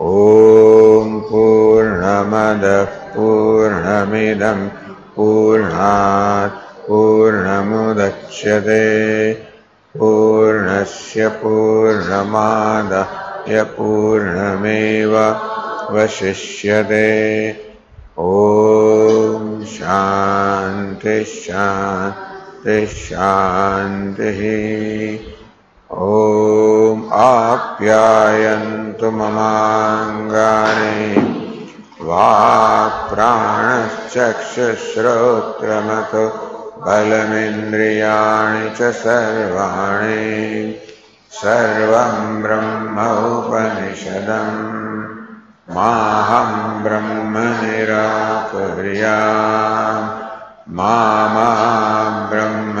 ॐ पूर्णमदः पूर्णमिदं पूर्णात् पूर्णमुदच्यते। पूर्णस्य पूर्णमादाय पूर्णमेव वशिष्यते। ॐ शान्ति शान्तिः ॐ आप्यायन्तु ममाङ्गानि। वाक्प्राणश्चक्षुश्रोत्रमथो बलमिन्द्रियाणि च सर्वाणि। सर्वं ब्रह्मोपनिषदम् माहं ब्रह्म निराकुर्याम् मा मा ब्रह्म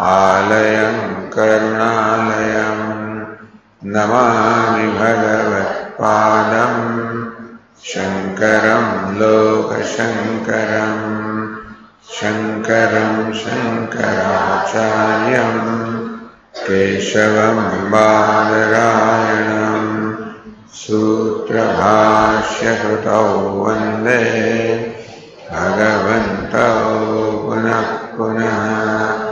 आलयं करुणालयम् नमामि भगवत्पादम् शङ्करं लोकशङ्करम् शङ्करं शङ्कराचार्यम् केशवं बादरायणम् सूत्रभाष्यकृतौ वंदे भगवन्तौ पुनः पुनः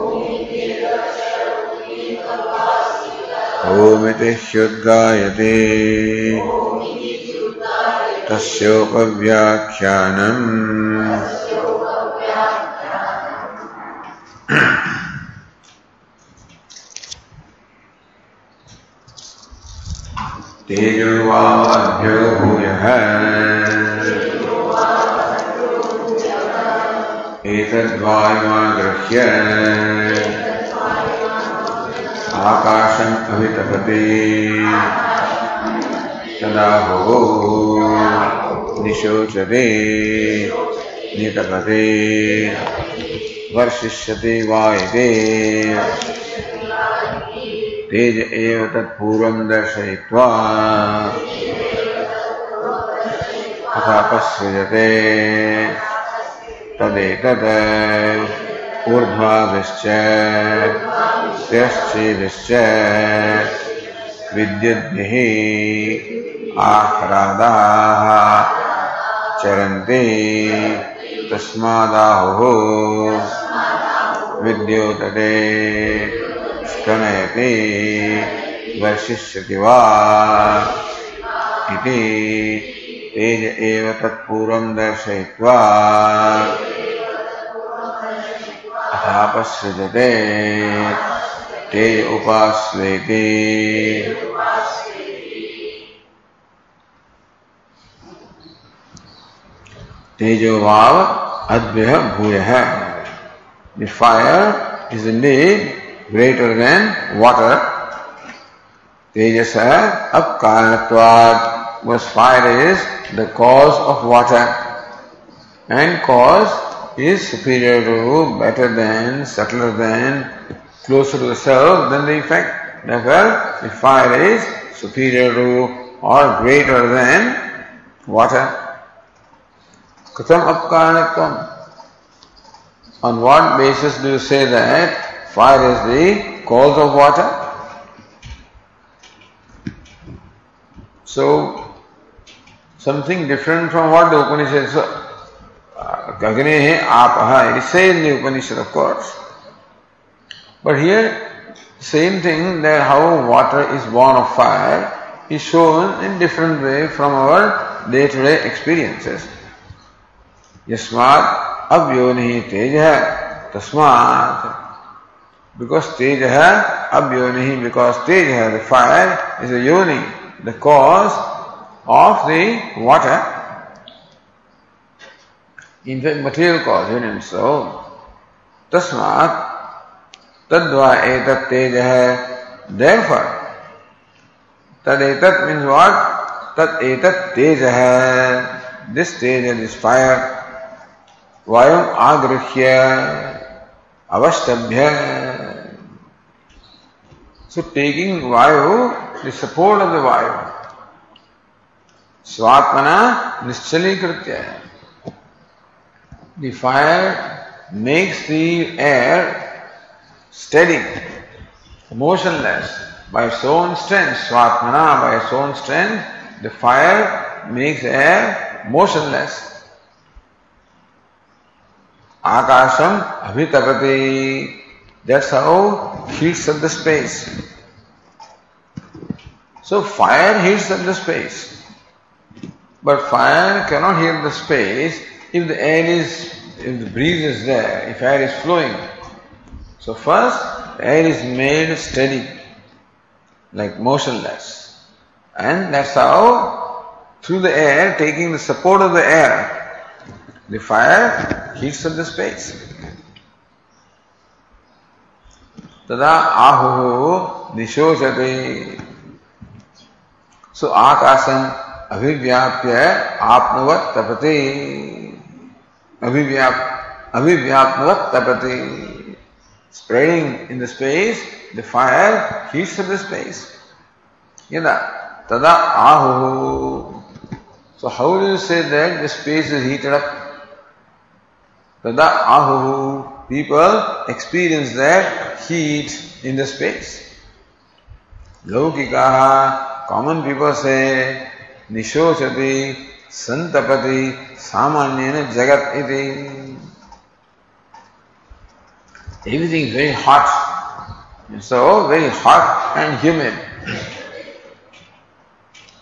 ओमिति ह्युद्गायते तस्योपव्याख्यानम्। तेजोवाभ्यो भूयः एतद्वायुमागृह्य। आकाशम् अभितपते। तदा भो निशोचते नितपते। वर्षिष्यते वायते। तेज एव तत्पूर्वं दर्शयित्वा तथापसृजते तदेतत्। ऊर्ध्वाभिश्च। त्यश्चेदिश्च विद्युद्भिः आह्लादाः चरन्ति। तस्मादाहुः। विद्योतते। स्तनयति। वर्षिष्यति वा। इति। तेज एव तत्पूर्वं दर्शयित्वा। ते उपास्वेते तेजो भाव अद्भ्य भूय है fire is indeed greater than water तेजस है अब कारण fire is the cause of water and cause is superior to, better than, subtler than, closer to the self than the effect. Therefore, the fire is superior to or greater than water. Katham apkaranatvam. On what basis do you say that fire is the cause of water? So, something different from what the Upanishad Agnehe apaha, it is said in the Upanishad, of course. But here, same thing that how water is born of fire is shown in different way from our day-to-day experiences. यस्मात् अव्योनि तेज है तस्मात् because तेज है अव्योनि because तेज है the fire is a yoni the cause of the water in fact material cause in so तस्मात् तद्वा एतत् तेज है therefore Tad etat means what? Tad etat teja hai. This teja, this fire. Vayam agrihya avashtabhya. So taking vayu, the support of the vayu. Swatmana nischali The fire makes the air steady, motionless. by its own strength, Swatmana, by its own strength, the fire makes air motionless. Akasham abhitapati. That's how heats up the space. So fire heats up the space. But fire cannot heat the space if the air is, if the breeze is there, if air is flowing. So first, the air is made steady like motionless. And that's how, through the air, taking the support of the air, the fire heats up the space. तदा आहु निशोचते सो आकाशम अभिव्याप्य आपनवत तपते अभिव्याप अभिव्यापक तपति। Spreading in the space the fire heats of the space यदा, तदा आहु। So how do say that the space is heated up तदा आहु। People experience that heat in the space Loukika common people से निशोचती। संतपति सामान्य जगत इति। Everything very hot so very hot and humid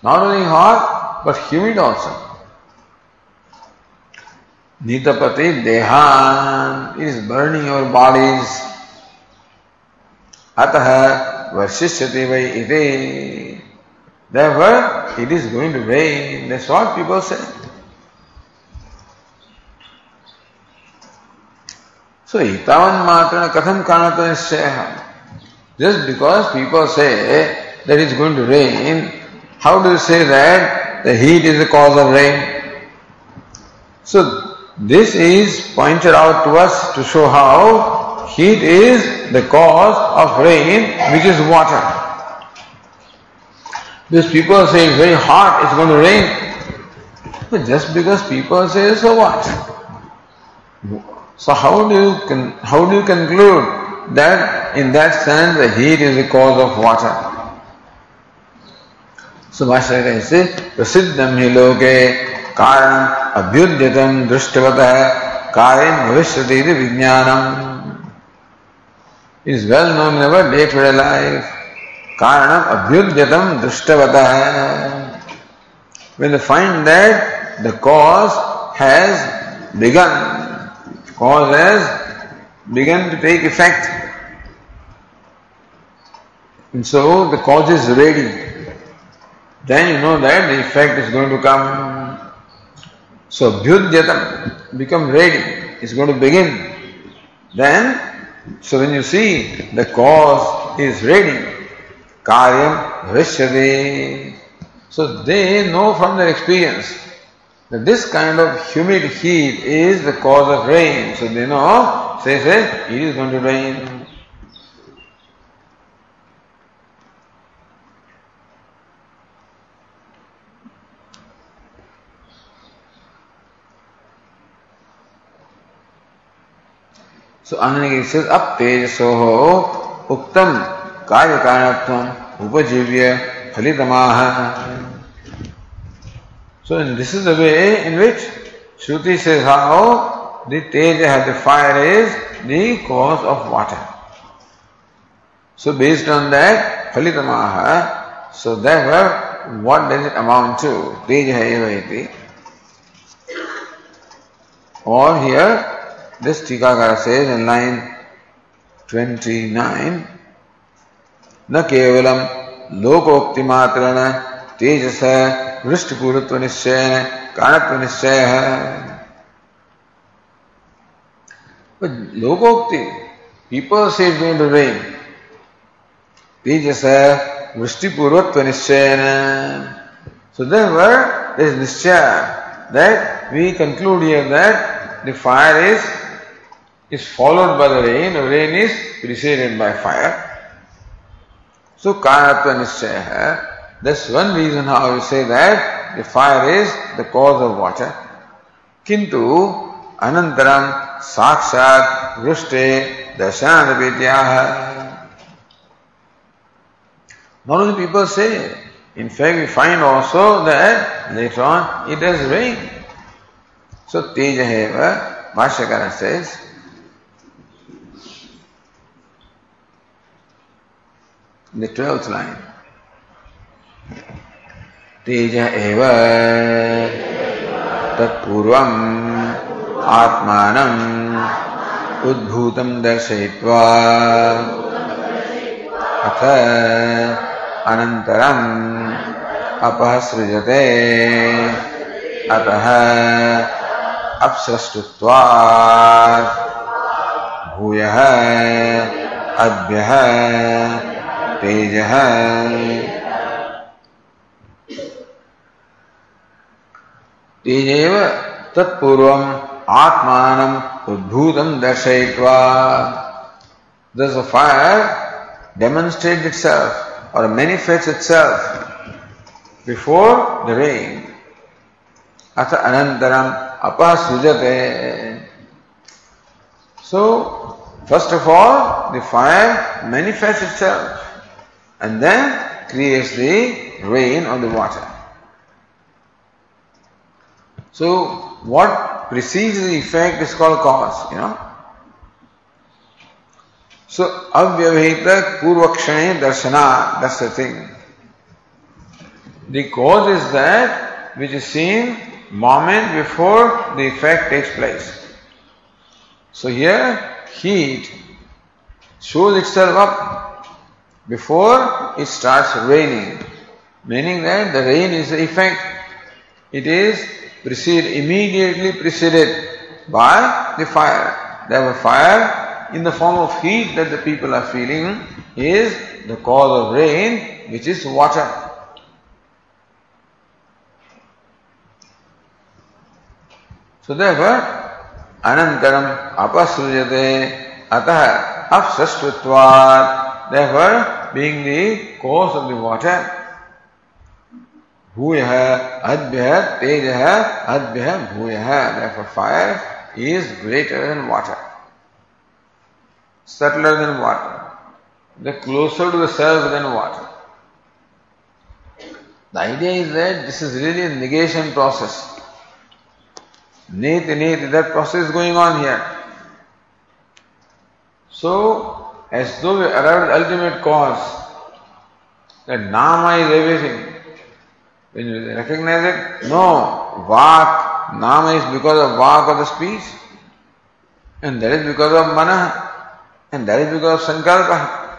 not only hot but humid also नीतपति देहान is burning your bodies अतः वर्षिष्यति वै इति Therefore, it is going to rain. That's what people say. So, itavan matrana katham kanata nisyaya. Just because people say that it's going to rain, how do you say that the heat is the cause of rain? So this is pointed out to us to show how heat is the cause of rain, which is water. These people say it's very hot, it's going to rain. But just because people say so what? So how do you con- how do you conclude that in that sense the heat is the cause of water? So Vasharya says, Prasiddham hi loke karan abhyudyatam drishtavata karin bhavishyati vijnanam. It is well known in our day-to-day life Karanam abhyudyatam drishtavata. When they find that the cause has begun, cause has begun to take effect, and so the cause is ready. Then you know that the effect is going to come. So Bhyudyatam, become ready, is going to begin. Then, so when you see the cause is ready, कार्य भविष्य so they know from their experience this kind of humid heat is the cause of rain so they know say rain So, Anandagiri says, Up कार्य कारण उपजीव्य फलित सो in this is a way in which श्रुति से how the Tej has the fire is the cause of water so based on that फलितमाह so there what does it amount to तेज है और here this टीकाकार से in line 29 न केवलम लोकोक्ति मात्रेण तेजस वृष्टिपूर्वत्व निश्चय कारणत्व निश्चय है But lokokti, people say it's going to rain. Tejasa vrishti So therefore, there is nischaya that we conclude here that the fire is is followed by the rain, rain is preceded by fire. So karanatva nischaya That's one reason how we say that the fire is the cause of water. Kintu anantaram sakshat vrushte darshanadapetyaha. Not only people say, in fact we find also that later on it does rain. So Tejaheva, Bhashyakara says, the twelfth line, तेज एव तत्पूर्वम् आत्मानम् उद्भूतं दर्शयित्वा अथ अनन्तरम् अपः सृजते अतः अपसृष्टुत्वात् भूयः अद्भ्यः तेज। तेजेव तत्पूर्व आत्मा उद्भूत दर्शय thus fire demonstrate itself और manifest itself before the rain अथ अनंतरम अपसृजते। So first of all the fire manifest itself and then creates the rain or the water. So, what precedes the effect is called cause, you know. So, avyavahita purvakshane darshana, that's the thing. The cause is that which is seen moment before the effect takes place. So here, heat shows itself up before it starts raining, meaning that the rain is the effect. It is precede, immediately preceded by the fire. There was fire in the form of heat that the people are feeling is the cause of rain, which is water. So therefore, anantaram apasrujate atah apsastutvat, therefore being the cause of the water, भूय adbhya teja adbhya bhuyah. Therefore, fire is greater than water, subtler than water, the closer to the self than water. The idea is that this is really a negation process. Neti neti, that process is going on here. So, as though we arrived at ultimate cause, that Nama is everything. When you recognize it, no, Vak, Nama is because of Vak of the speech, and that is because of Mana, and that is because of Sankalpa,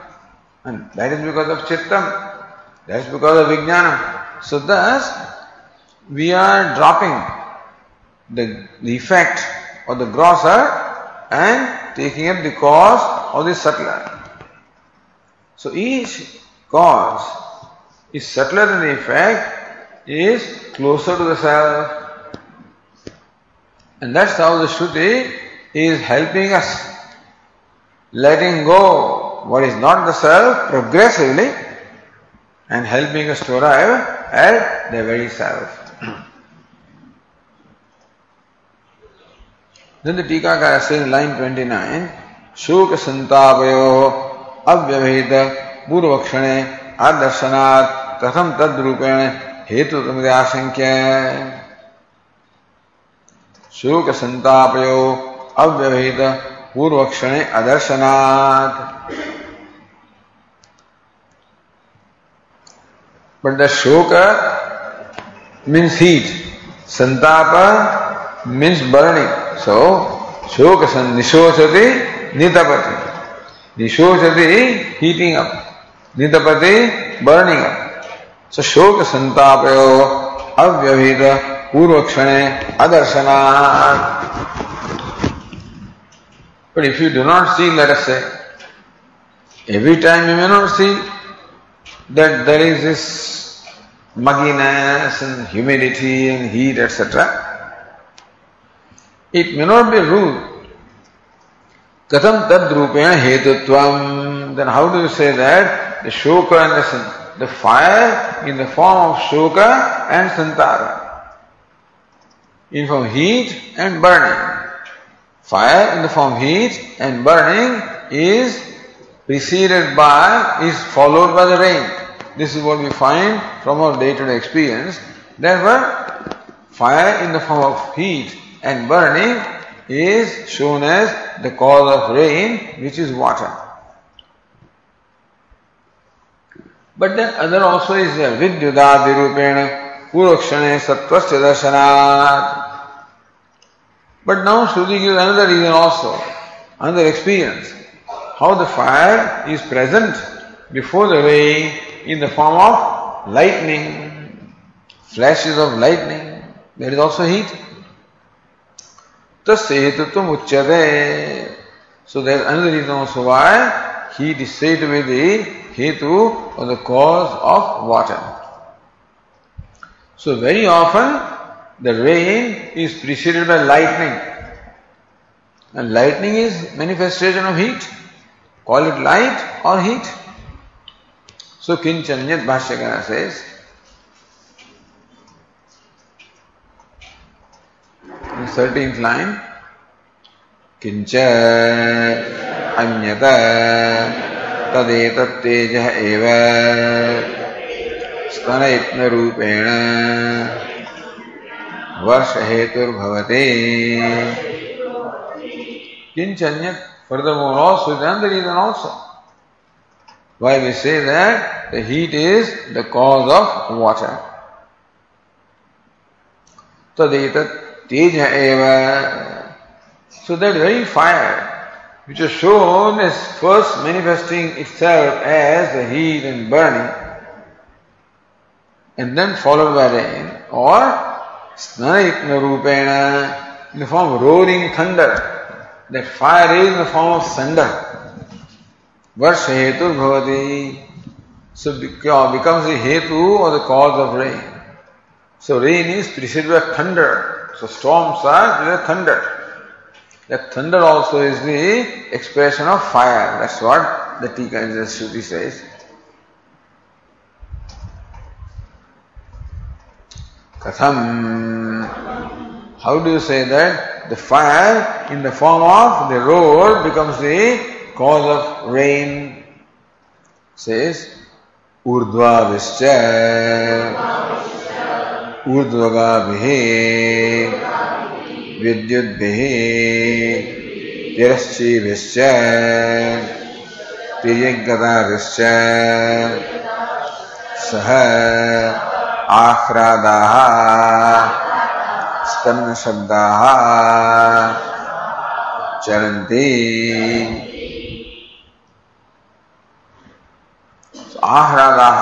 and that is because of Chittam, that is because of Vijnana. So thus, we are dropping the, the effect of the grosser and taking up the cause of the subtler. So each cause is subtler the effect is closer to the self. And that's how the Shruti is helping us, letting go what is not the self progressively and helping us to arrive at the very self. Then the Tikakara says in line 29, शोक संतापयो अव्यवहित पूर्वक्षणे आदर्शनात् कथम तद रूपेण हेतु आशंक्य शोक संतापयो अव्यवहित पूर्वक्षणे अदर्शनात् But the shoka means heat. Santapa means burning. So, shoka san nishochati nitapati. Nishochati heating up. Nitapati burning up. So, shoka santapayo avyavhita purvakshane adarshana. But if you do not see, let us say, every time you may not see that there is this mugginess and humidity and heat, etc. It may not be rude. Katham tad rupena hetutvam. Then how do you say that? The shoka and the, the fire in the form of shoka and santara. In form heat and burning. Fire in the form heat and burning is preceded by, is followed by the rain. This is what we find from our day-to-day experience. Therefore, fire in the form of heat and burning is shown as the cause of rain, which is water. But then other also is uh, there. Vidyudadi rupena purokshane sattvasya darshanat. But now Shruti gives another reason also, another experience. How the fire is present before the rain in the form of lightning, flashes of lightning. There is also heat. तस्तुम उच्चते सो देवाय ही decide with हेतु और the cause of water so very often the rain is preceded by lightning lightning is manifestation of heat call it light और heat so किंचन भाष्यकार से 13th line, किञ्च अन्यत तदेतत्तेजः एव स्तनयत्नरूपेण वर्षहेतुर्भवते किञ्चन्यत् furthermore also then the reason also why we say that the heat is the cause of water. Tadetat Teja eva. So that very fire, which is shown as first manifesting itself as the heat and burning, and then followed by rain, or snarikna rupena, in the form of roaring thunder. That fire is in the form of thunder. Varshetu bhavati. So becomes the hetu or the cause of rain. So rain is preceded by thunder. So storms are the thunder. That thunder also is the expression of fire. That's what the Tika the Shruti says. Katham. How do you say that? The fire in the form of the road becomes the cause of rain says Urdhva urdhvavischa ऊर्ध्वगाभिः विद्युद्भिः तिरश्चीभिश्च तिर्यङ्गदाभिश्च सह आह्रादाः स्कन्दशब्दाः चलन्ति। आह्रादाः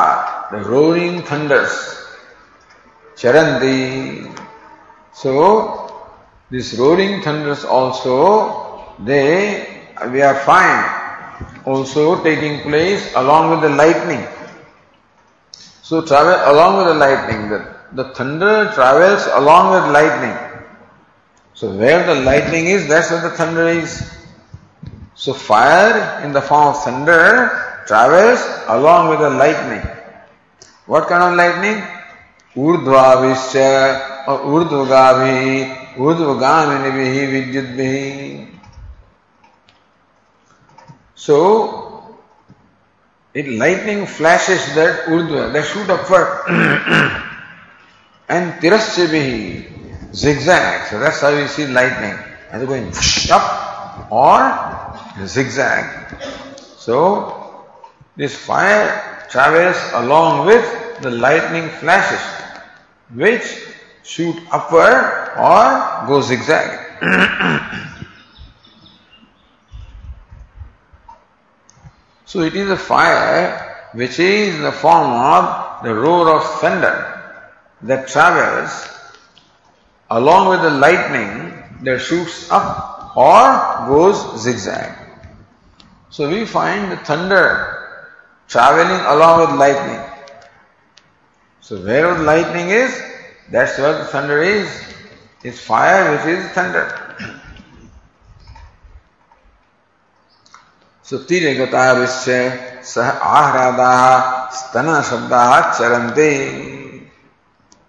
roaring thunders charanti. So, these roaring thunders also, they, we are fine, also taking place along with the lightning. So travel along with the lightning. The, the thunder travels along with lightning. So where the lightning is, that's where the thunder is. So fire in the form of thunder travels along with the lightning. What kind of lightning? ऊर्ध्वाभिश्च और ऊर्ध्वगाभि ऊर्ध्वगामिनी विद्युत So, it lightning flashes that urdhva, that shoot upward, and tirasya zigzag. So that's how you see lightning, either going up or zigzag. So, this fire travels along with the lightning flashes, which shoot upward or go zigzag. so it is a fire which is in the form of the roar of thunder that travels along with the lightning that shoots up or goes zigzag. So we find the thunder traveling along with lightning. So wherever the lightning is, that's what the thunder is. It's fire which is thunder. सुतिरेगताविश्य सह आहरादा स्तन शब्दा चरन्ते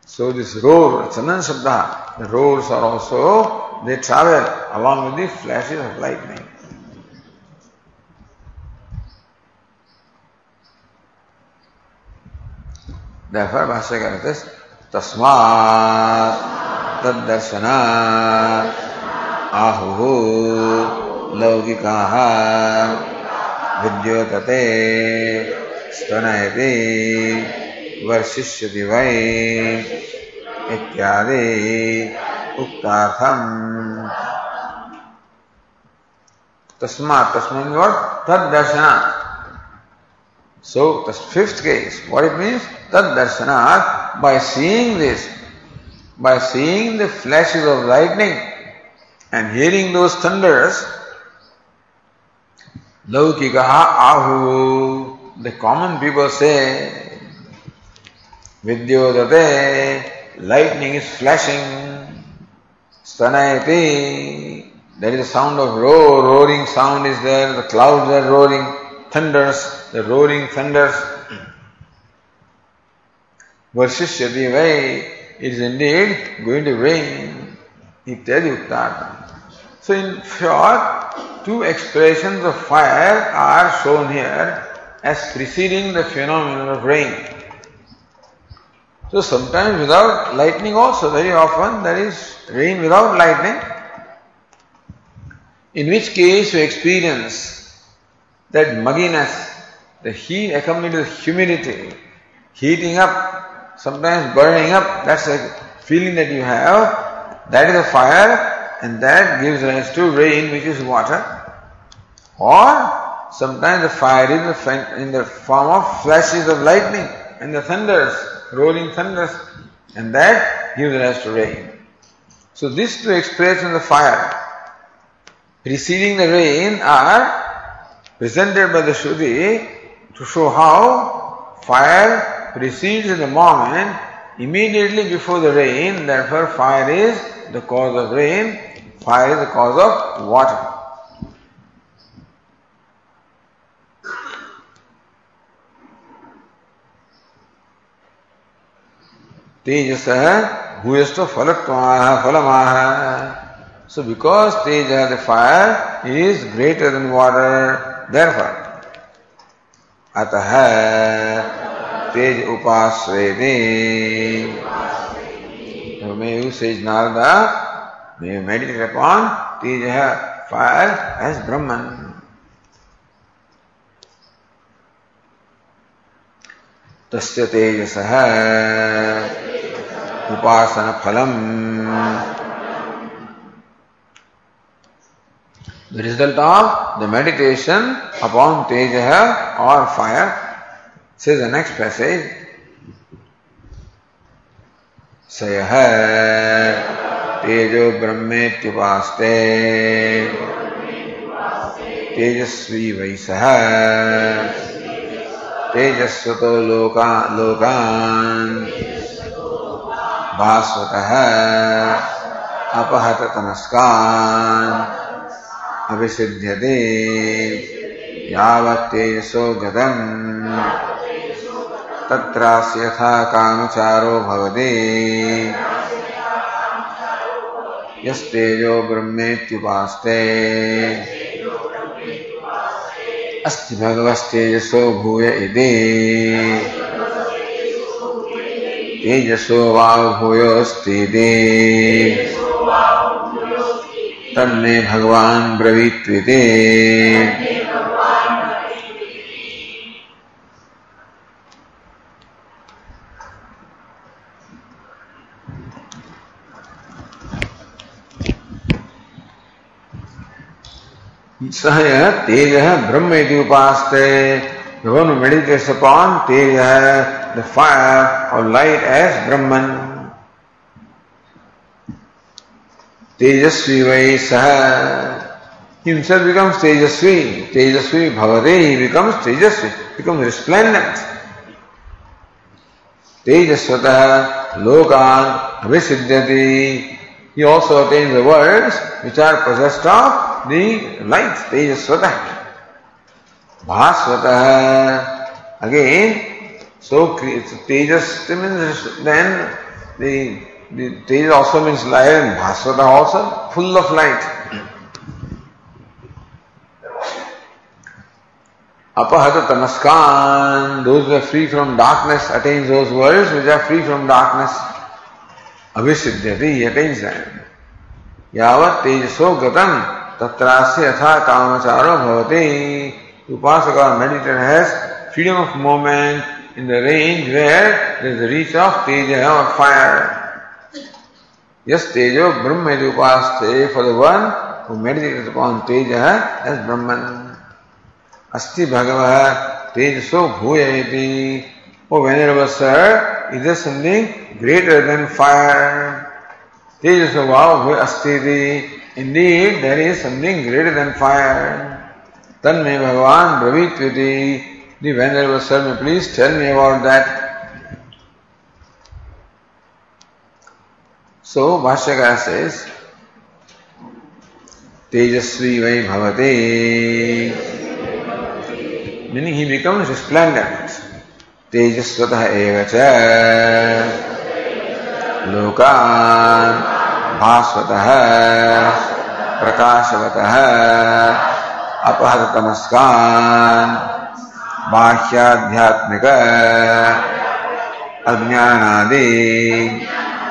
So this roar, chanan shabda, the roars are also, they travel along with the flashes of lightning. Therefore, Bhashya कहते तस्मात् तद्दर्शनात् आहुः लौकिकाः विद्योतते स्तनयति वर्षिष्यति वै इत्यादि उक्तार्थम तस्मात् तस्मिन् tad darshana so the fifth case what it means tad darshana by seeing this by seeing the flashes of lightning and hearing those thunders laukikaha ahu the common people say Vidyodate, lightning is flashing. Stanayati, there is a sound of roar, roaring sound is there, the clouds are roaring, thunders, the roaring thunders. Varshishyati vai, it is indeed going to rain. Ityadi uttata. So in short, two expressions of fire are shown here as preceding the phenomenon of rain. So sometimes without lightning also, very often there is rain without lightning, in which case you experience that mugginess, the heat accompanied with humidity, heating up, sometimes burning up, that's a feeling that you have, that is a fire and that gives rise to rain which is water. Or sometimes the fire is in the form of flashes of lightning and the thunders rolling thunders, and that gives rise to rain. So these two expressions of fire preceding the rain are presented by the Shruti to show how fire precedes in the moment immediately before the rain, therefore fire is the cause of rain, fire is the cause of water. Tejas bhuyasta falatvaha falamaha. So because Teja, the fire, is greater than water, therefore, अतः तेज उपाश्रयते So may you say Narada, may you meditate upon Teja, fire as Brahman. तस्य तेजसः उपासन The result of the meditation upon Teja or fire, says the next passage, सयः तेजो ब्रह्मेत्युपास्ते तेजस्वी वै सः तेजस्वतो लोका लोकान् भास्वतः अपहत तमस्कान् अभिसिध्यते। यावत्तेजसो गतम्। तत्रास्य यथा कामचारो भवति। यस्तेजो ब्रह्मेत्युपास्ते। अस्ति भगवस्तेजसो भूय इति। तेजसो वा भूयोऽस्तीति तन्मे भगवान ब्रवीत्विते। तेज है ब्रह्म उपास्ते। उपासते भगवान अपॉन तेज। है द फायर और light as Brahman Tejasvi vai saha. Himself becomes Tejasvi. Tejasvi bhavate, he becomes Tejasvi, becomes resplendent. Tejasvata lokan avisiddhati. He also attains the words which are possessed of the light, Tejasvata. Bhasvata. Again, so Tejas means then the, the Tejas also means light and Bhasvata also full of light. Apahata Tamaskan, those who are free from darkness attains those worlds which are free from darkness. Abhisiddhyati, he attains them. Yavat tejaso gatam tatrasya yatha kamacharo bhavati. Upasaka meditator has freedom of movement in the range where there is the reach of Teja or fire. Yes, Tejo Brahma upaste for the one who meditates upon Teja as Brahman. Asti Bhagava Tejaso Bhuyayati. Oh Venerable Sir, is there something greater than fire? Tejaso Bhava Asti. Indeed, there is something greater than fire. तन्मे भगवान ब्रवीत The Venerable Sir, may please tell me about that. So, Bhashyakara says, Tejasvi vai bhavate. Meaning he becomes resplendent. Tejasvatah eva cha. Lokan bhasvatah prakashavatah अपहर तमस्कान बाह्याध्यात्मिक अज्ञानादि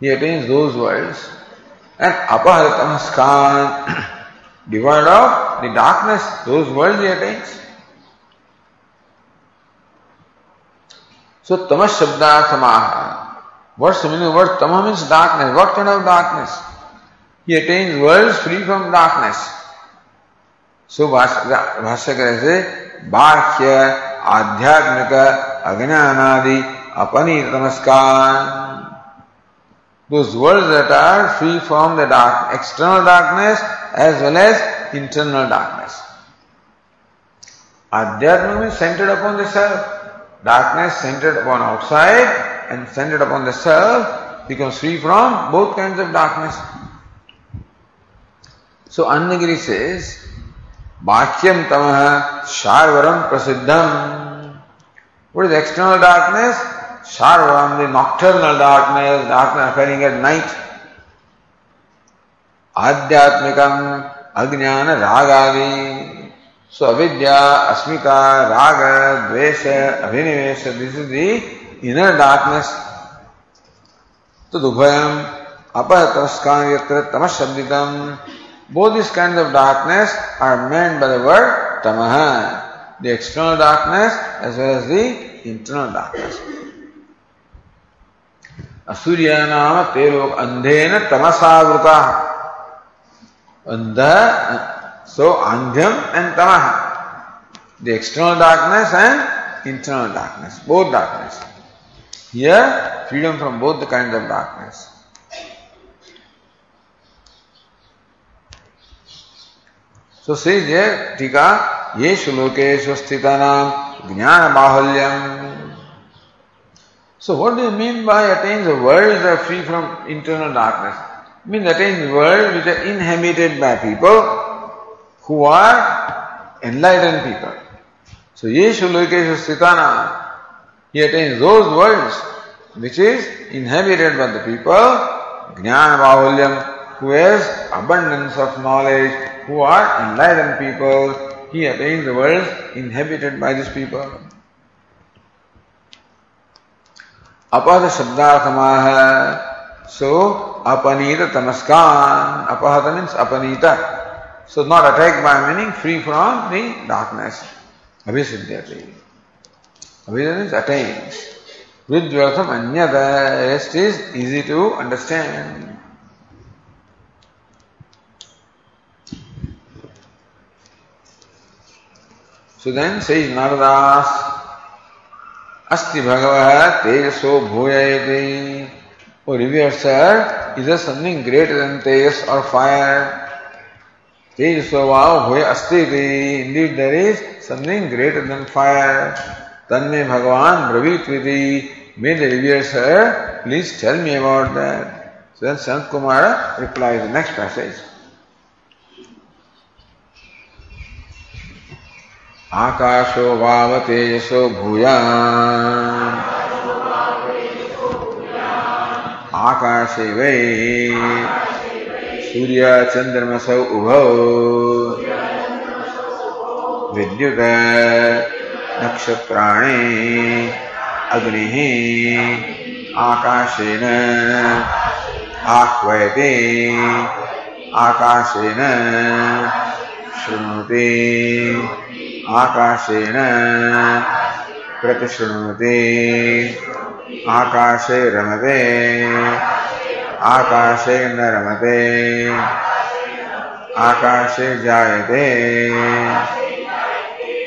He attains those worlds. And Apaharitam devoid of the darkness, those worlds he attains. So Tamas Shabda the meaning of word Tama means darkness. What kind of darkness? He attains worlds free from darkness. So Bhashyakara says, बाह्य आध्यात्मिक अज्ञानादि अपनी नमस्कार those worlds that are free from the dark external darkness as well as internal darkness adhyatma means centered upon the self darkness centered upon outside and centered upon the self becomes free from both kinds of darkness so annagiri says Bhakyam tamaha sharvaram prasiddham. What is external darkness? Sharvaram, the nocturnal darkness, darkness occurring at night. Adhyatmikam, ajnana ragadi. So avidya, asmita, raga, dvesha, abhinivesha, this is the inner darkness. Tadubhayam, apahataskam yatra tamashabditam. Both these kinds of darkness are meant by the word tamaha, the external darkness as well as the internal darkness. असूर्य नाम ते लोग अंधे न तमसावृता। अंध, so अंध्यम and तमह the external darkness and internal darkness both darkness here freedom from both the kind of darkness so see टीका ये श्लोकेश स्थित ज्ञान बाहुल्यम So what do you mean by attains the worlds are free from internal darkness? It means attains worlds which are inhabited by people who are enlightened people. So Yeshu Lokeshu Sthitana, he attains those worlds which is inhabited by the people, Jnana Bahulyam, who has abundance of knowledge, who are enlightened people, he attains the world inhabited by these people. Apahata Shabdarthamaha. So, Apanita Tamaskan. Apahata means Apanita. So, not attacked by meaning free from the darkness. Abhisiddhyati. Abhisiddhya means attains. Vidvartham anyada. Rest is easy to understand. So then says Naradas, Asti Bhagava Tejaso Bhuyayati. Oh, revered sir, is there something greater than Tejas or fire? Tejaso Vav Bhuya Asti Indeed, there is something greater than fire. Tanme Bhagavan Bravit May the revered sir, please tell me about that. So then Sant Kumara replies the next passage. आकाशो वावतेजसो भूया आकाशे वै सूर्य चंद्रमसौ उभौ। विद्युत नक्षत्राणे अग्निः आकाशेन आह्वयते। आकाशेन शृणुते। आकाशेन प्रतिशृणुते। आकाशे रमते। आकाशे न रमते आकाशे जायते।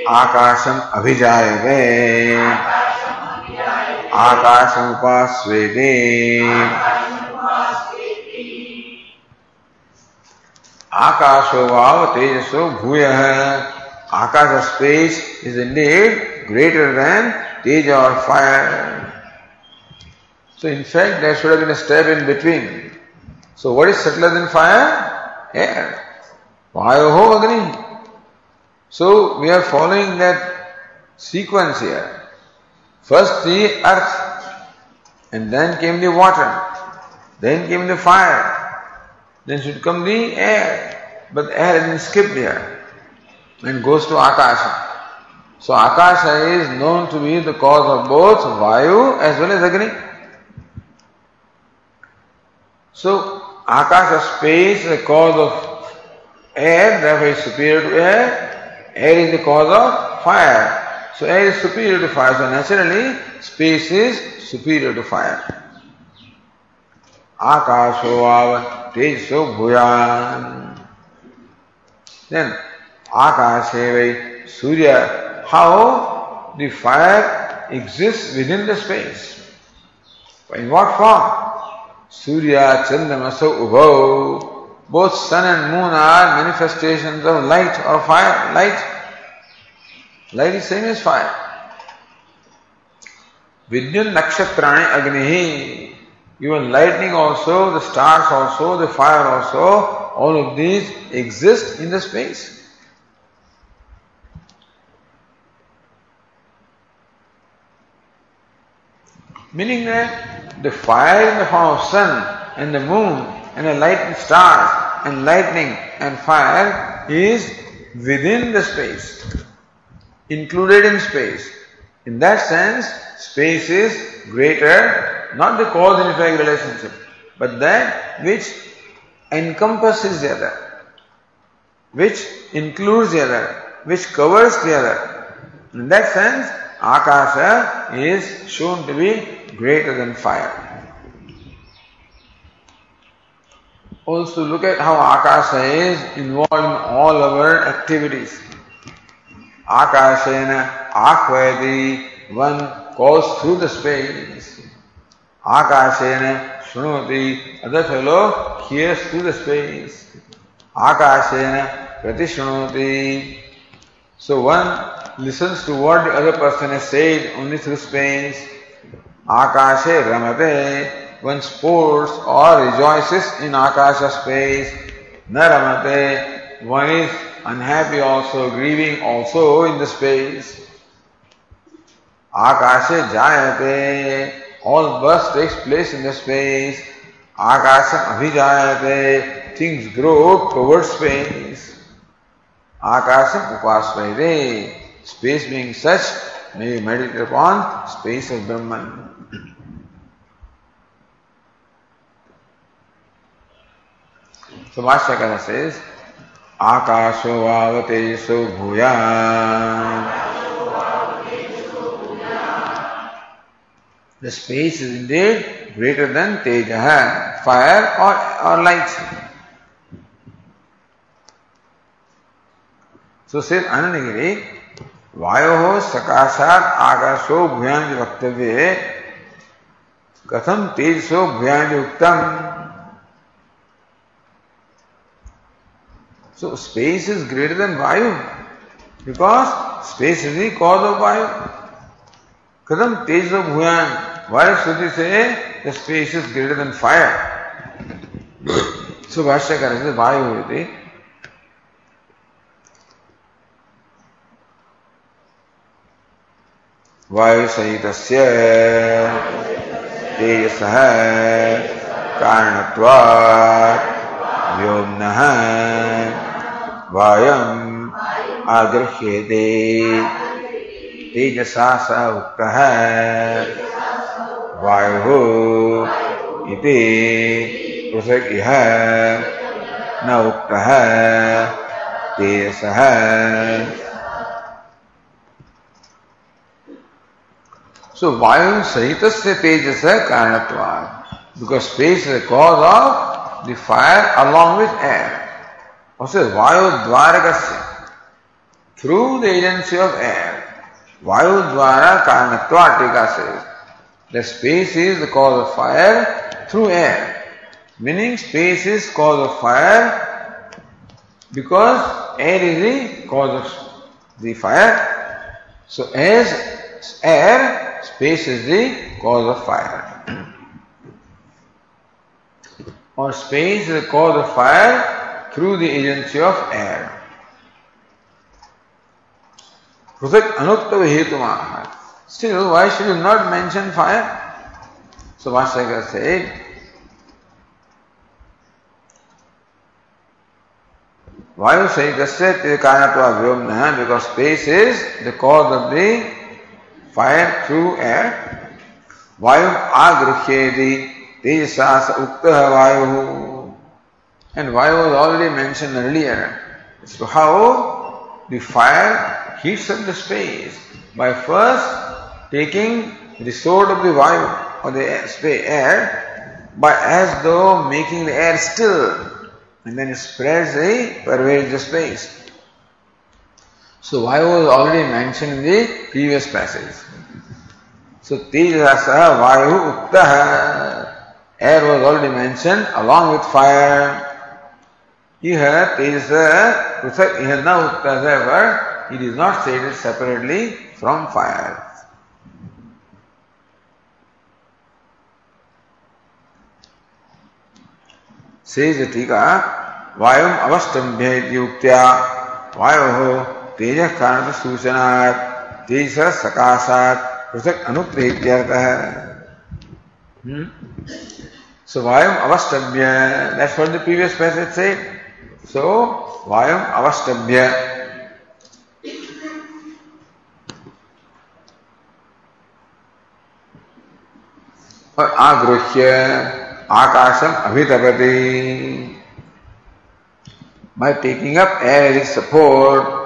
आकाशम अभिजायते। आकाशमुपास्वेते आकाशो वाव तेजसो भूय। Akasha space is indeed greater than Teja or fire. So in fact there should have been a step in between. So what is subtler than fire? Air. Vayoho Agni. So we are following that sequence here. First the earth, and then came the water, then came the fire, then should come the air. But air has been skipped here and goes to Akasha. So Akasha is known to be the cause of both Vayu as well as Agni. So Akasha space is the cause of air, therefore is superior to air. Air is the cause of fire. So air is superior to fire. So naturally space is superior to fire. Akasho av tejo bhuyan. Then Akashe Surya, how the fire exists within the space. In what form? Surya, Chandramasa, Ubhau. Both sun and moon are manifestations of light or fire. Light. Light is same as fire. Vidyun Nakshatrani Agnihi. Even lightning also, the stars also, the fire also, all of these exist in the space. Meaning that the fire in the form of sun and the moon and the light and stars and lightning and fire is within the space, included in space. In that sense, space is greater, not the cause and effect relationship, but that which encompasses the other, which includes the other, which covers the other. In that sense, Akasha is shown to be greater than fire. Also look at how Akasha is involved in all our activities. Akashena Akhvayati, one goes through the space. Akashena Shunoti, other fellow hears through the space. Akashena Pratishunoti. So one listens to what the other person has said only through space. Akashe ramate, one sports or rejoices in Akasha space. Naramate, one is unhappy also, grieving also in the space. Akashe jayate, all birth takes place in the space. Akasha abhijayate, things grow towards space. Akasha upasvaide, space being such, may you meditate upon space of Brahman. So Vashyakara says, Akasho vavateso bhuya. The space is indeed greater than tejaha, fire or, or light. So says Anandagiri, वायो सकाशात आकाशो भूयांज वक्तव्य। कथम तेजसो भूयांज उत्तम so space is greater than वायु because space is the cause of वायु। कथम तेजसो भूयांज वायु श्रुति say the space is greater than fire so करेंगे वायु हुई iti. वायु सहित तेजस कारणत्वात् व्योम्नः वायम् आगृह्यते तेजसा स उक्तः वायुः इति पृथक् इह न उक्तः तेजसः So Vayu Sahitasya Tejasa Karanatvad. Because space is the cause of the fire along with air. Also Vayu Dvarakasya. Through the agency of air. Vayu Dvara Karanatvad Tika says. The space is the cause of fire through air. Meaning space is cause of fire because air is the cause of the fire. So as air Space is the cause of fire. or space is the cause of fire through the agency of air. Still, why should you not mention fire? So Vashyaka said, Vayu Sahitasya Karanatva Vyomna because space is the cause of the fire through air. Vayum agruhyedi tejasas uktaha vayu. And vayu was already mentioned earlier. So how the fire heats up the space by first taking the sword of the vayu or the air by as though making the air still and then it spreads the pervades the space. So Vayu was already mentioned in the previous passage. So Tejasa Vayu Uktaha. Air was already mentioned along with fire. Here Tejasa Pruthak Iha na Uktaha. However, it is not stated separately from fire. The Tika, Vayum avastambhya yuktya Vayoho तेज कारण सूचना तेज सकाशा पृथक अनुप्रेत अर्थ so previous passage से सो वायम अवस्टव्य और आगृह्य आकाशम अभितपति। By taking up as support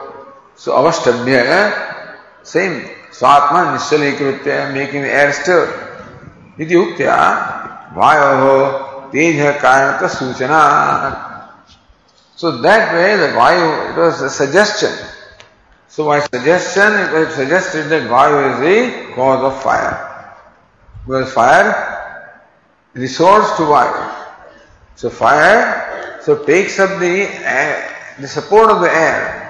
So avastabhya, same. Swatma nishalikritya, making the air stir. Iti uktya, vayoho tejha karanata suchana. So that way the vayu, it was a suggestion. So by suggestion, it was suggested that vayu is the cause of fire. Because fire resorts to vayu. So fire, so takes up the air, the support of the air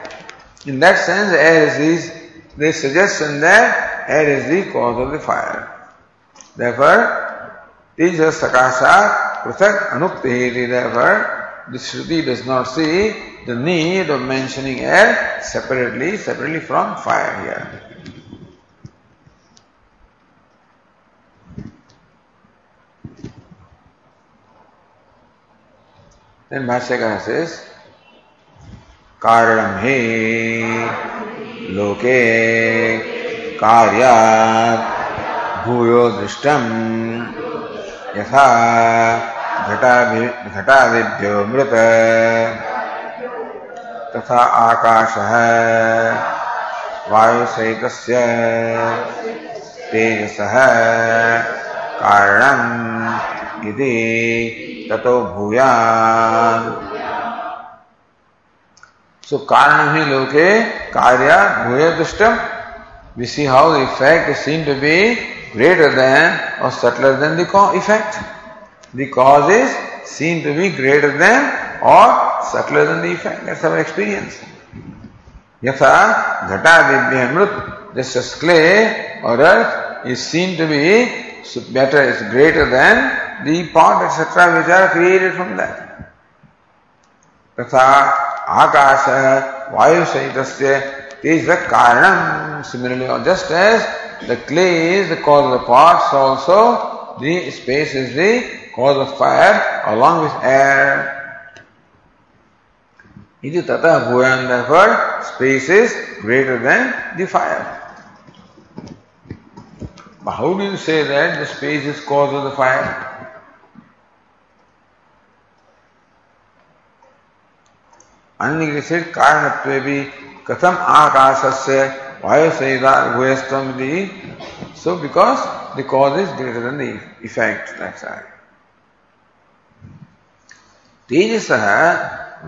In that sense, air is the, suggestion that air is the cause of the fire. Therefore, Tejas Sakasha Prasak Anukti, therefore, the Shruti does not see the need of mentioning air separately, separately from fire here. Then Bhashyakara says, कारणम हे लोके कार्यात् भूयो दृष्टम। यथा घटादिभ्यो मृत। तथा आकाशः वायुसहितस्य तेजसः कारणम् इति ततो भूयात्। So karna hi loke karya bhuya dushtam. We see how the effect seen to be greater than or subtler than the effect. The cause is seen to be greater than or subtler than the effect. That's our experience. Yatha ghata mrut, just as clay or earth is seen to be better, is greater than the pot, etc., which are created from that. Tatha आकाश वायु सहित तेज कारण similarly just as the clay is the cause of the pots also the space is the cause of fire along with air Iti tata bhuyan therefore space is greater than the fire. But how do you say that the space is cause of the fire? अन्य कारणत्वे भी कथम आकाश से वायु संहिता भूयस्तम दी so because the cause is greater than the effect that's right तेजस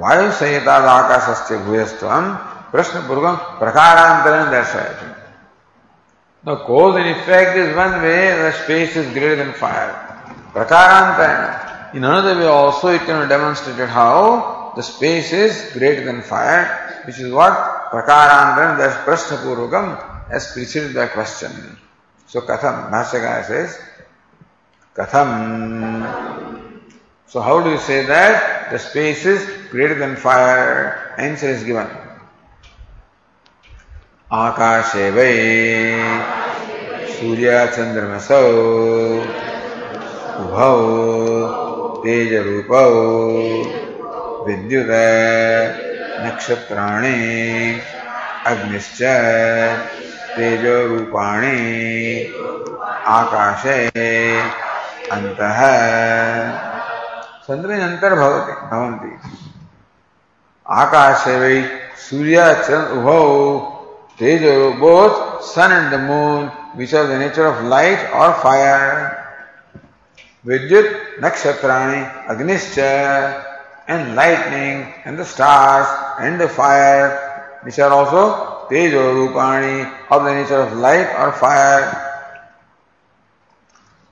वायु संहिता आकाश से भूयस्तम प्रश्न पूर्वक प्रकारांतरण दर्शाए The cause and effect is one way, the space is greater than fire. Prakarantana. In another way also it can be demonstrated how the space is greater than fire, which is what Prakarandran, that's Prashna Purvakam, has preceded the question. So Katham, Bhashyakara says, Katham. So how do you say that? The space is greater than fire. Answer is given. आकाशे वै सूर्याचन्द्रमसौ उभौ तेजरूपौ विद्युत नक्षत्राणि, अग्निश्च तेजो रूपाणि, आकाशे अन्तः। चंद्र अंतर भवति, भवन्ति। आकाशे वै सूर्य, चंद्र, उभौ, तेजो both sun and the moon which are the nature of light और फायर विद्युत नक्षत्राणि, अग्निश्च and lightning and the stars and the fire, which are also Tejo Rupani of the nature of light or fire.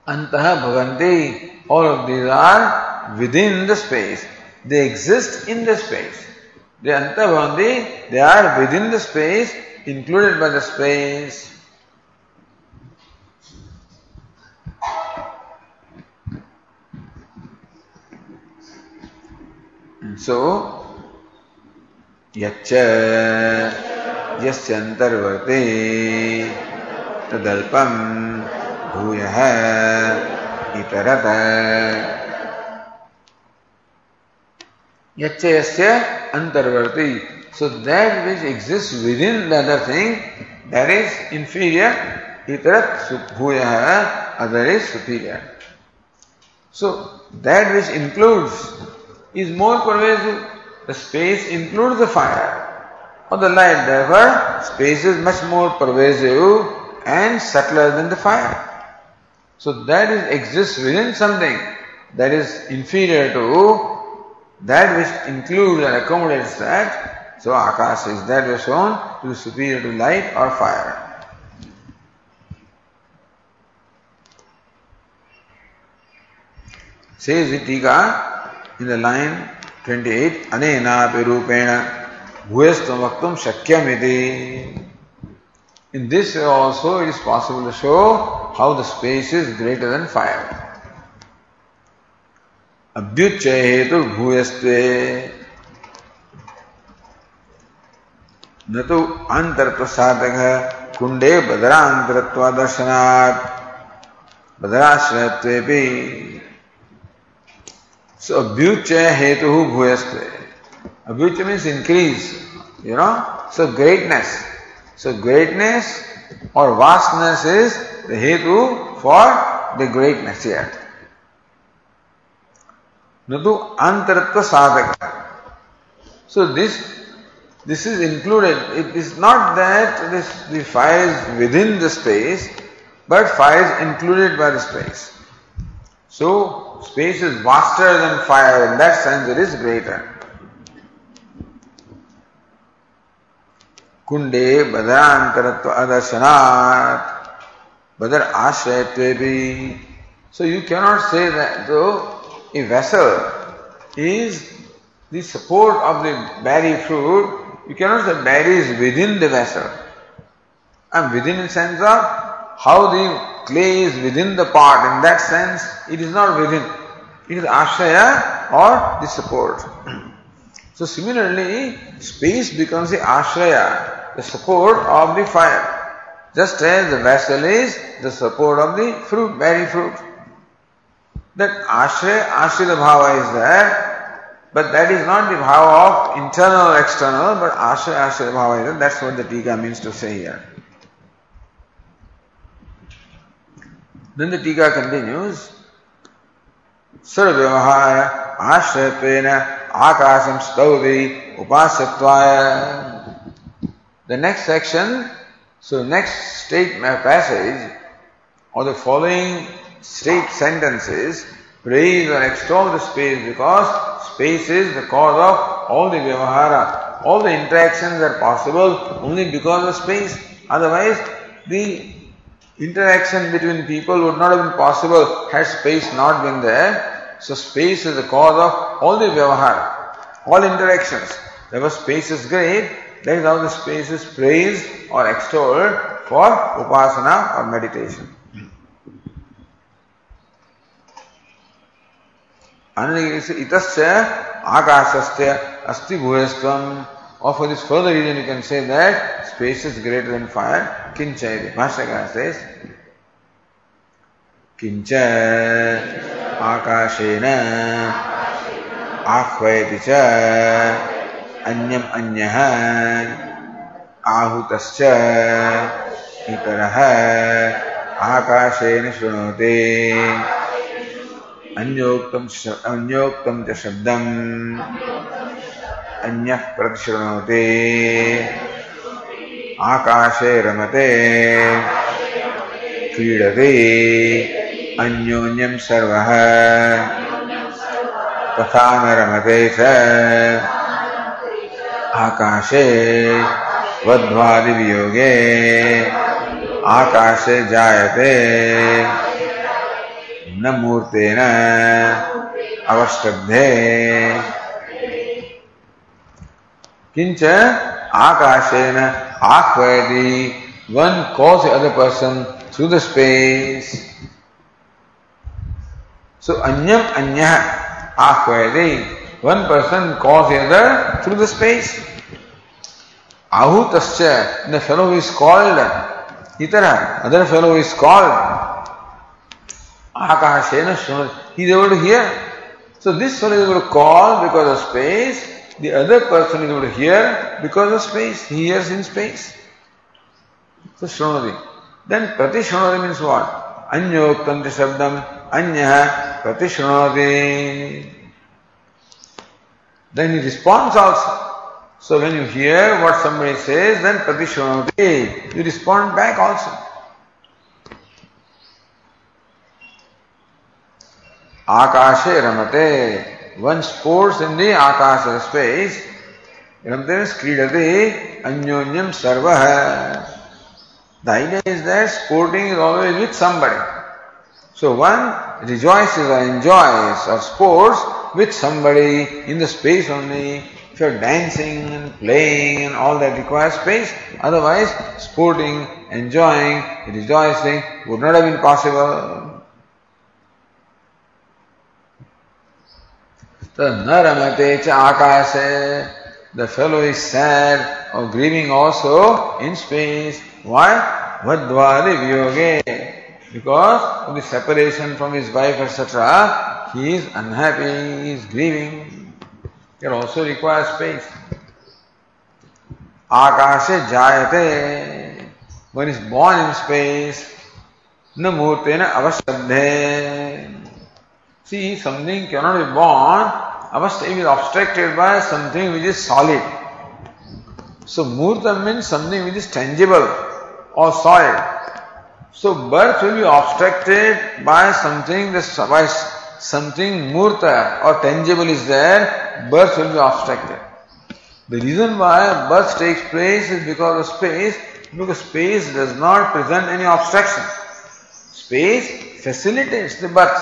Antaha Bhavanti, all of these are within the space. They exist in the space. The Anta Bhavanti, they are within the space, included by the space. So यर्वते तदल्पम भूय इतरत। अंतर्वर्ती so that which exist within the other thing that is inferior इतरत भूय other is superior so that which includes is more pervasive. The space includes the fire or the light. Therefore, space is much more pervasive and subtler than the fire. So that is exists within something that is inferior to that which includes and accommodates that. So Akash is that which shown to be superior to light or fire. Says Tika, in the line 28 अनेनापि रूपेण भूयस्तम वक्तुम शक्यमिति In this way also it is possible to show how the space is greater than fire. अभ्युच्चय हेतु भूयस्ते न तो अंतर प्रसादक कुंडे बदरांतरत्व दर्शनात् बदराश्रयत्वेपि So abhyuchaya hetu bhuyaste. Abhyuchaya means increase, you know. So greatness. So greatness or vastness is the hetu for the greatness here. Nadu antaratva sadhaka. So this this is included. It is not that this the fire is within the space, but fire is included by the space. So space is vaster than fire. In that sense, it is greater. कुंडे बदरांतरत्व अदर्शनात् बदर आश्रयत्वे So you cannot say that though a vessel is the support of the berry fruit, you cannot say berry is within the vessel. And within the sense of how the clay is within the pot, in that sense, it is not within. It is ashraya or the support. So similarly, space becomes the ashraya, the support of the fire. Just as the vessel is the support of the fruit, berry fruit. That ashraya, ashrita bhava is there, but that is not the bhava of internal external, but ashraya, ashrita bhava is there. That's what the Tika means to say here. Then the Tika continues, Sarvavahaya Ashratvena Akasam Stovi Upasatvaya. The next section, so next statement passage, or the following state sentences, praise or extol the space because space is the cause of all the Vyavahara. All the interactions are possible only because of space. Otherwise, the interaction between people would not have been possible had space not been there. So space is the cause of all the vyavahara, all interactions. Therefore space is great, that is how the space is praised or extolled for upasana or meditation. Itasya akashasya asti bhuyastvam. Or for this further reason you can say that space is greater than fire. Kincha Bhashyakara says किञ्च आकाशेन आह्वयति च अन्यम अन्य आहुतश्च इतरः आकाशेन शृणोते अन्योक्तं अन्योक्तं च शब्दम् अन्यः प्रतिशृणोते। आकाशे रमते। क्रीडते। अन्योन्यं सर्वः। तथा न रमते च। आकाशे वध्वादि वियोगे आकाशे जायते। न मूर्तेन अवष्टब्धे। किंच आकाशेन आह्वयति one anyam anya ahvayati one person calls the other through the space Ahutascha, the fellow who is called Itara, other fellow who is called Akashena Shunat, he is able to hear. So this fellow is able to call because of space, the other person is able to hear because of space, he hears in space. So Shunati. Then Prati Shunati means what? Anyoktanti Shabdam, Anya Prati Shunati. Then he responds also. So when you hear what somebody says, then pratishvanati, you respond back also. Akashe ramate, one sports in the akasha space, means kridate, anyonyam sarvaha. The idea is that sporting is always with somebody. So one rejoices or enjoys or sports with somebody in the space only if you're dancing and playing and all that requires space, otherwise sporting, enjoying, rejoicing would not have been possible. तो न रमते च आकाश। The fellow is sad और grieving also in space why वद्वारे वियोगे because of the separation from his wife etcetera he is unhappy is grieving year also require space आकाशे जायते one is born in space न मूर्ते न अवश्य see something can not be born avastha is obstructed by something which is solid. So murta means something which is tangible or solid. So birth will be obstructed by something that by something murta or tangible is there, birth will be obstructed. The reason why birth takes place is because of space, because space does not present any obstruction. Space facilitates the birth.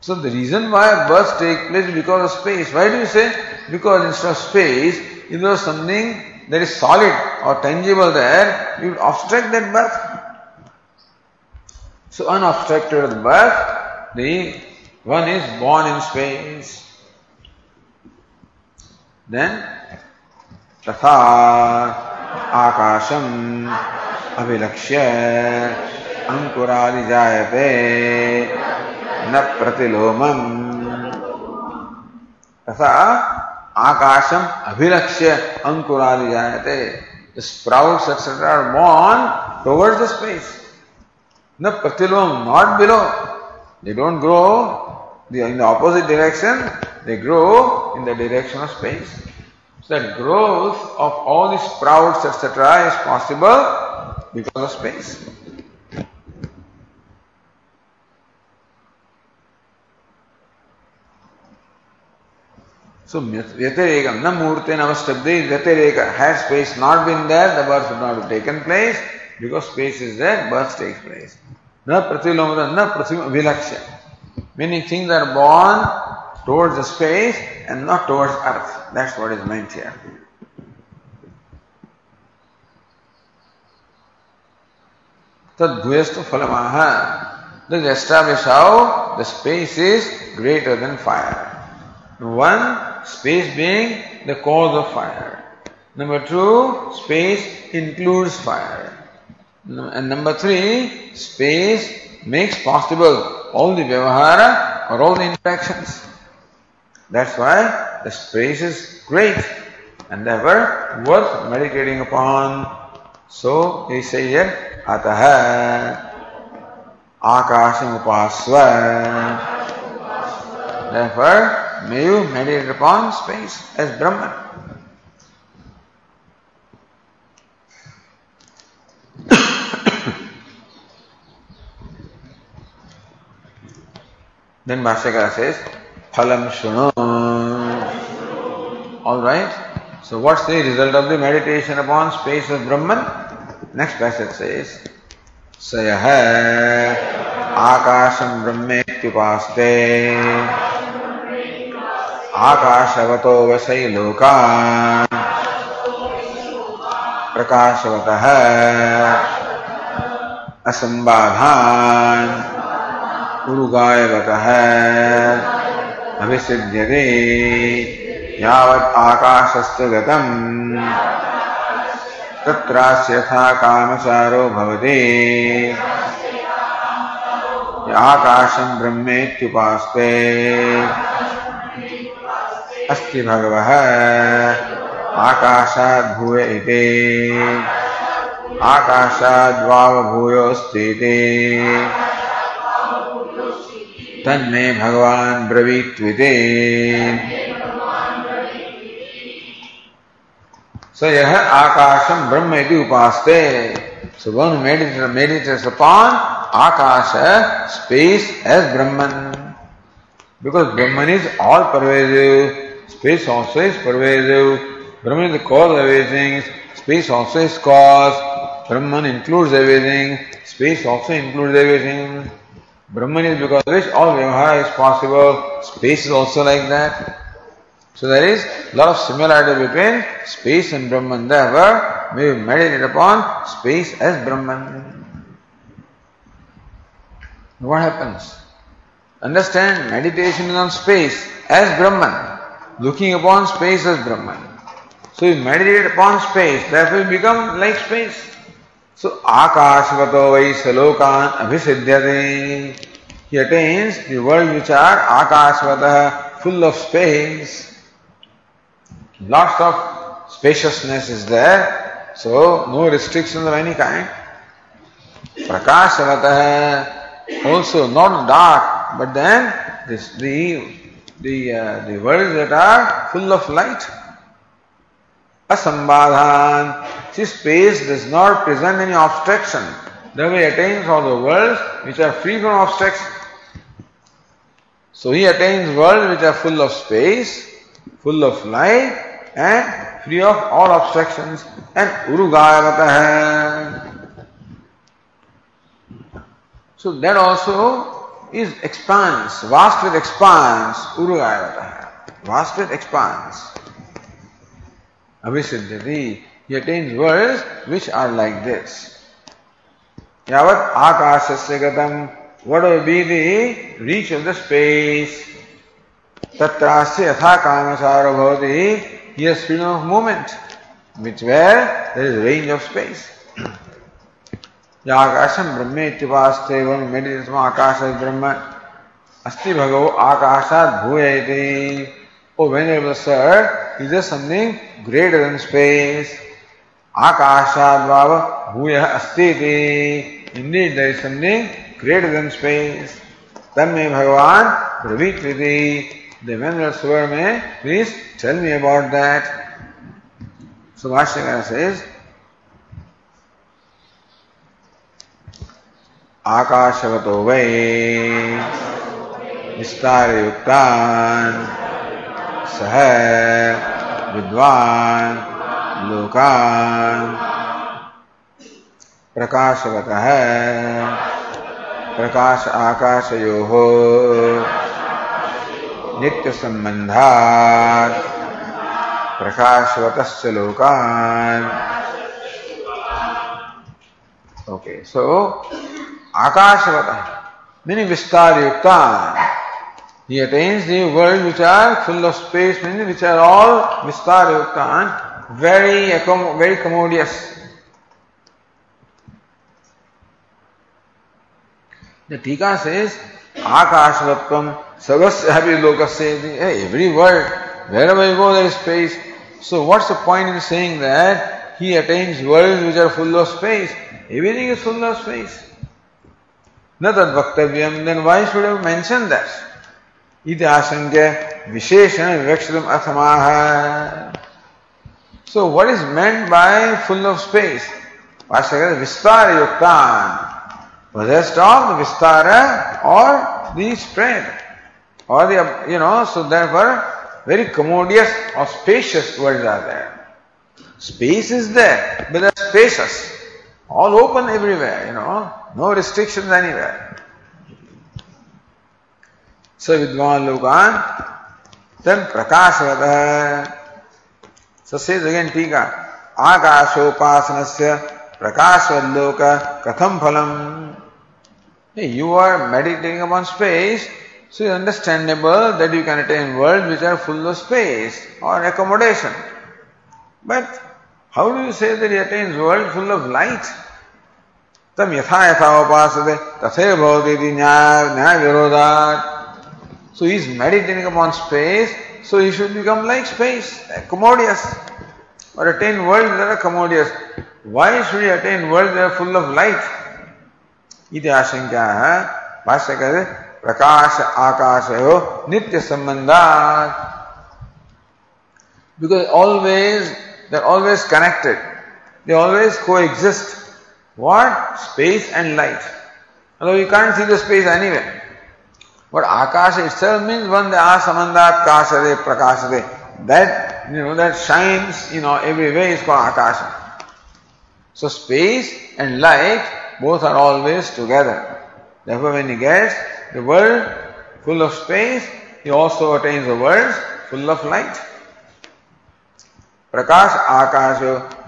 So the reason why births take place is because of space. Why do you say? Because instead of space, if there was something that is solid or tangible there, you would obstruct that birth. So unobstructed birth, the one is born in space. Then तथा आकाशम अभिलक्ष्य अंकुरादि जायते न प्रतिलोमम। तथा आकाशम अभिलक्ष्य अंकुरा जायते। Sprouts etcetera मॉन towards the space न प्रतिलोम not below they don't grow in the opposite direction they grow in the direction of space that growth of all the sprouts etcetera is possible because of space So Vyatireka, na murte navastabde Vyatireka. Had space not been there, the birth would not have taken place. Because space is there, birth takes place. Na pratilomada, na pratilomada Meaning things are born towards the space and not towards earth. That's what is meant here. Tad bhuyastu phalamaha. This establishes how the space is greater than fire. One, space being the cause of fire. Number two, space includes fire. And number three, space makes possible all the vyavahara or all the interactions. That's why the space is great and therefore worth meditating upon. So he says here, Ataha Akasham Upasva. Therefore, May you meditate upon space as Brahman. then Bhashyakara says, Phalam Shunu. Alright. So what's the result of the meditation upon space as Brahman? Next passage says, Sayah Akasham Brahmetyupaste आकाशवतो वसै लोकान् प्रकाशवतः असम्बाधान् उरुगायवतः। अभिसिद्ध्यते यावत् आकाशस्य गतम्। तत्रास्यथा कामसारो भवति। आकाशं ब्रह्मेत्युपास्ते। अस्ति भगवः। आकाशाद् भूय इति। आकाशाद् वाव भूयोऽस्ति इति स यः आकाशं ब्रह्म इति उपास्ते। सुबोन् मेडिटर् मेडिटर्स् upon Akash space as Brahman. Because Brahman is all pervasive Space also is pervasive. Brahman is the cause of everything. Space also is cause. Brahman includes everything. Space also includes everything. Brahman is because of which all Vyavahara is possible. Space is also like that. So there is a lot of similarity between space and Brahman. Therefore, we meditate upon space as Brahman. What happens? Understand meditation is on space as Brahman, looking upon space as Brahman. So you meditate upon space, therefore you become like space. So Akashvato vai salokan abhisiddhyate. He attains the world which are Akashvata, full of space. Lots of spaciousness is there, so no restrictions of any kind. Prakashavata, also not dark, but then this, the the uh, the worlds that are full of light. Asambadhan, see space does not present any obstruction. He attains all the worlds which are free from obstruction. So he attains worlds which are full of space, full of light, and free of all obstructions and urugayavata. So that also is expanse, vast with expanse, urugayavata. Vast with expanse. Abhisiddhati, he attains worlds which are like this. Yavat akashasya gatam, what will be the reach of the space? Tatrasya yatha kamasara bhavati, he has freedom of movement, which where there is range of space. आकाशम ब्रह्मेतिवास्तव मेरे जिसमें आकाश है ब्रह्म। अस्थि भगव आकाशात भूय O venerable sir is something greater than space आकाशात भाव भूय अस्ति इति indeed something greater than space तब में भगवान प्रवीत इति द वेनेबल में please tell me about that Subhash Singh says आकाशवतो वै। विस्तारयुक्तान्। सह विद्वान्। लोकान्। प्रकाशवतः। प्रकाश आकाशयोः। नित्यसम्बन्धात्। प्रकाशवतश्च लोकान्। Okay, so Meaning Vistar Yuktan. He attains the world which are full of space, meaning which are all Vistar Yuktan, very, very commodious. The Tika says, Akashavatvam Savasya Happy Lokasya. Every world, wherever you go, there is space. So, what's the point in saying that he attains worlds which are full of space? Everything is full of space. न तद have mention that आशंक्य विशेषण विवक्षितम अथमाह so what is meant by full of space विस्तार vistara or the spread or the you know so therefore very commodious or spacious words are there space is there but they're spacious all open everywhere, you know, no restrictions anywhere. So Vidwan Lokan, then Prakashvata. So says again Tika, Akashopasanasya Prakashvadloka Katham Phalam. You are meditating upon space, so it's understandable that you can attain worlds which are full of space or accommodation. But how do you say that he attains world full of light? यथा यथा उपासते तथे भवती न्याय न्याय विरोधात So he is meditating upon space, so he should become like space, commodious, or attain worlds that are commodious. Why should he attain worlds that are full of light? इति आशंका है भाष्य कहते प्रकाश आकाश हो नित्य संबंधात because always they're always connected. They always coexist. What? Space and light. Although you can't see the space anywhere. But Akasha itself means one the asamandat kasade prakashade. That, you know, that shines, you know, every way is called Akasha. So space and light both are always together. Therefore when he gets the world full of space, he also attains the world full of light. प्रकाश आकाश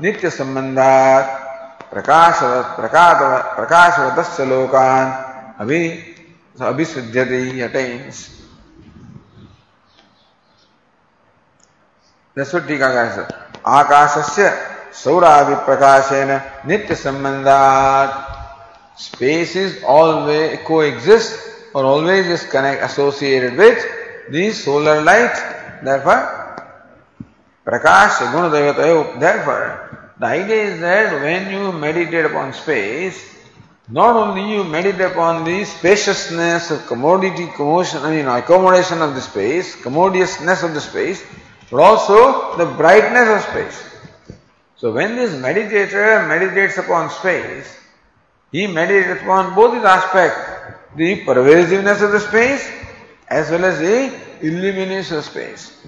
नित्य संबंधात प्रकाश प्रकाश प्रकाश वदस्य लोकान अभि आकाशस्य सौरादि नित्य संबंधात। स्पेस इज़ ऑलवेज कोएग्जिस्ट और always is connect associated with the solar light that prakash gunadevatayo. Therefore, the idea is that when you meditate upon space, not only you meditate upon the spaciousness of commodity, commotion, I mean accommodation of the space, commodiousness of the space, but also the brightness of space. So when this meditator meditates upon space, he meditates upon both these aspects, the pervasiveness of the space as well as the illumination of space.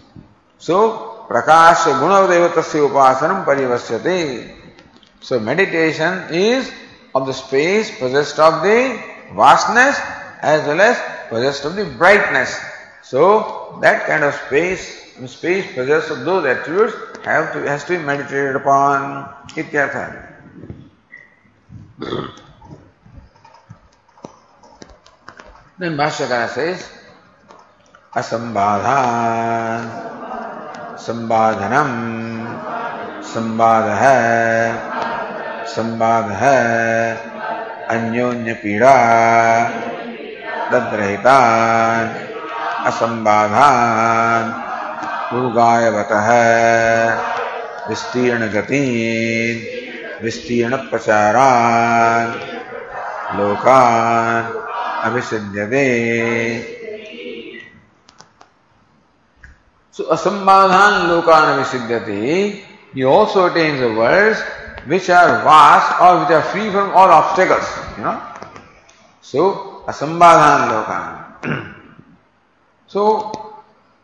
So, प्रकाश गुण देवत उपासन परिवश्यते। So meditation is of the space project of the vastness as well as project of the brightness so that kind of space space project of those attribute have to has to meditated upon इत्यर्थ है Then Bhashyakara says, Asambhadhan. संबाधनम। संवाद है संबाध। है अन्योन्य पीड़ा तद्रहितान असंबाधान। उर्गायवत विस्तीर्ण गति विस्तीर्ण प्रचारान लोकान अभिसिद्ध्यते So asambadhan lokan avisidhyati, he also attains the worlds which are vast or which are free from all obstacles, you know. So asambadhan lokan. so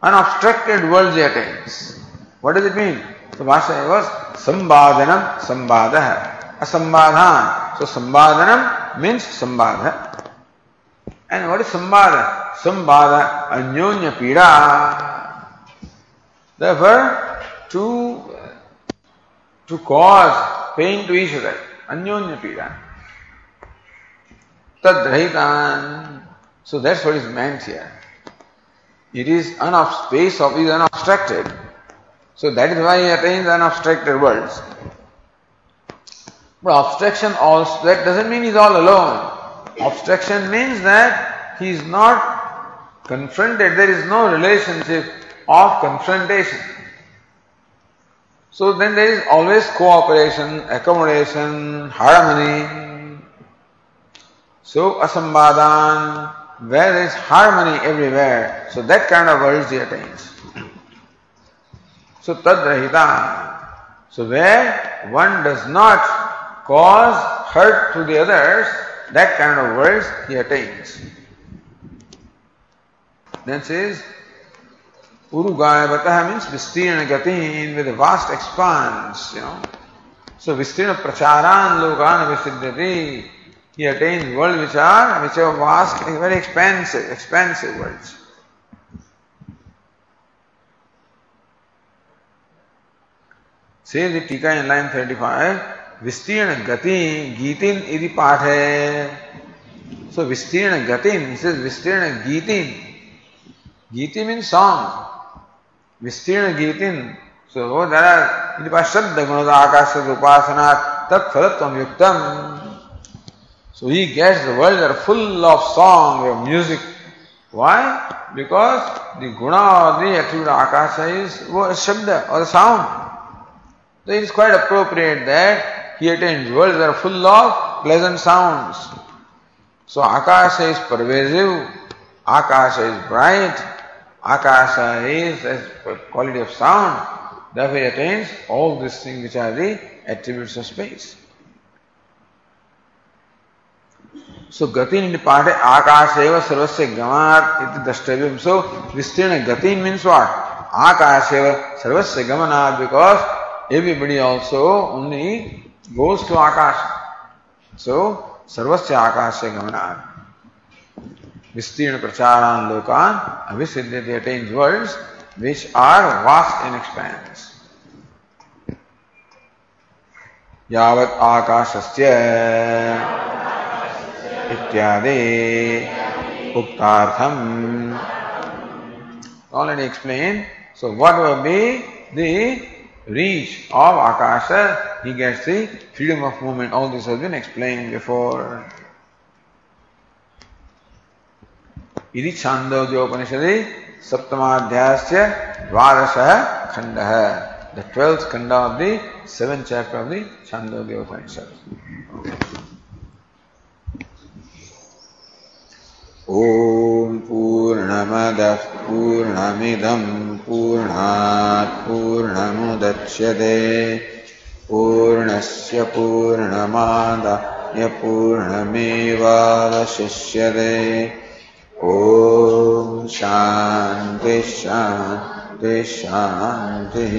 unobstructed world he attains. What does it mean? So Bhasha was Sambadhanam Sambadaha. Asambadhan. So Sambadhanam means Sambadha. And what is Sambadha? Sambadha Anyonya Pida. Therefore, to, to cause pain to each other. Anyonya Pida. Tadrahitan. So that's what is meant here. It is unob- space of is unobstructed. So that is why he attains unobstructed worlds. But obstruction also that doesn't mean he's all alone. Obstruction means that he is not confronted. There is no relationship of confrontation. So then there is always cooperation, accommodation, harmony. So asambhadan, where there is harmony everywhere, so that kind of world he attains. So tadrahita. So where one does not cause hurt to the others, that kind of world he attains. Then says, Urugayavataha means Vistirna Gatin with a vast expanse, you know. So Vistirna Pracharan Lokana Visiddhati he attains worlds which are which are vast, very expansive, expansive worlds. Says the Tika in line 35, Vistirna Gati Gitin idi Pathe. So Vistirna Gatin, he says Vistirna Gitin. Giti means song. विस्तीर्ण गीति। शब्द आकाश उपासना तत्फल युक्तम। So he gets the world are full of song of music why because the गुण दूड आकाश is वो शब्द और साउंड तो it is quite appropriate that he attend world are full of pleasant sound so Akash is pervasive Akash is bright akasha is as quality of sound. Therefore he attains all these things which are the attributes of space. So gatin in the part akasheva sarvasya gamat iti dashtavyam. So vistirna gatin means what? Akasheva sarvasya gamanat because everybody also only goes to akash. So sarvasya akashya gamanat. Vistirna pracharan lokan abhisiddhati attains worlds which are vast in expanse. यावत् आकाशस्य इत्यादि uktartham already explained so what will be the reach of akasha he gets the freedom of movement all this has been explained before इति छांदोग्योपनिषदि सप्तमाध्यायस्य द्वादशः खण्डः। The 12th kanda of the 7th chapter of the Chandogya Upanishad. ॐ पूर्णमदः पूर्णमिदं पूर्णात् पूर्णमुदच्यते। पूर्णस्य पूर्णमादाय पूर्णमेवावशिष्यते। ॐ शांति शान्तिः शान्तिः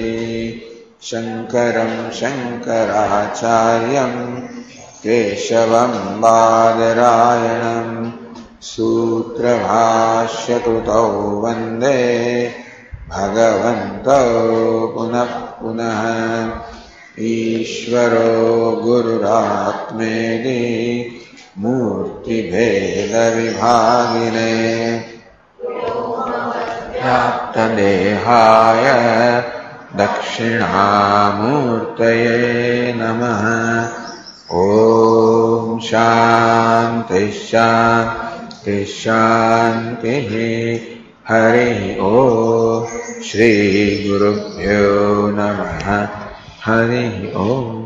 शङ्करं शङ्कराचार्यम् केशवं बादरायणम् सूत्रभाष्यकृतौ वंदे। भगवन्तौ पुनः पुनः। ईश्वरो गुरुरात्मेदि मूर्तिभेदविभागिने प्राप्तदेहाय दक्षिणामूर्तये नमः। ॐ शान्तिः शान्ति शान्तिः। हरिः ओ श्रीगुरुभ्यो नमः। हरिः ओ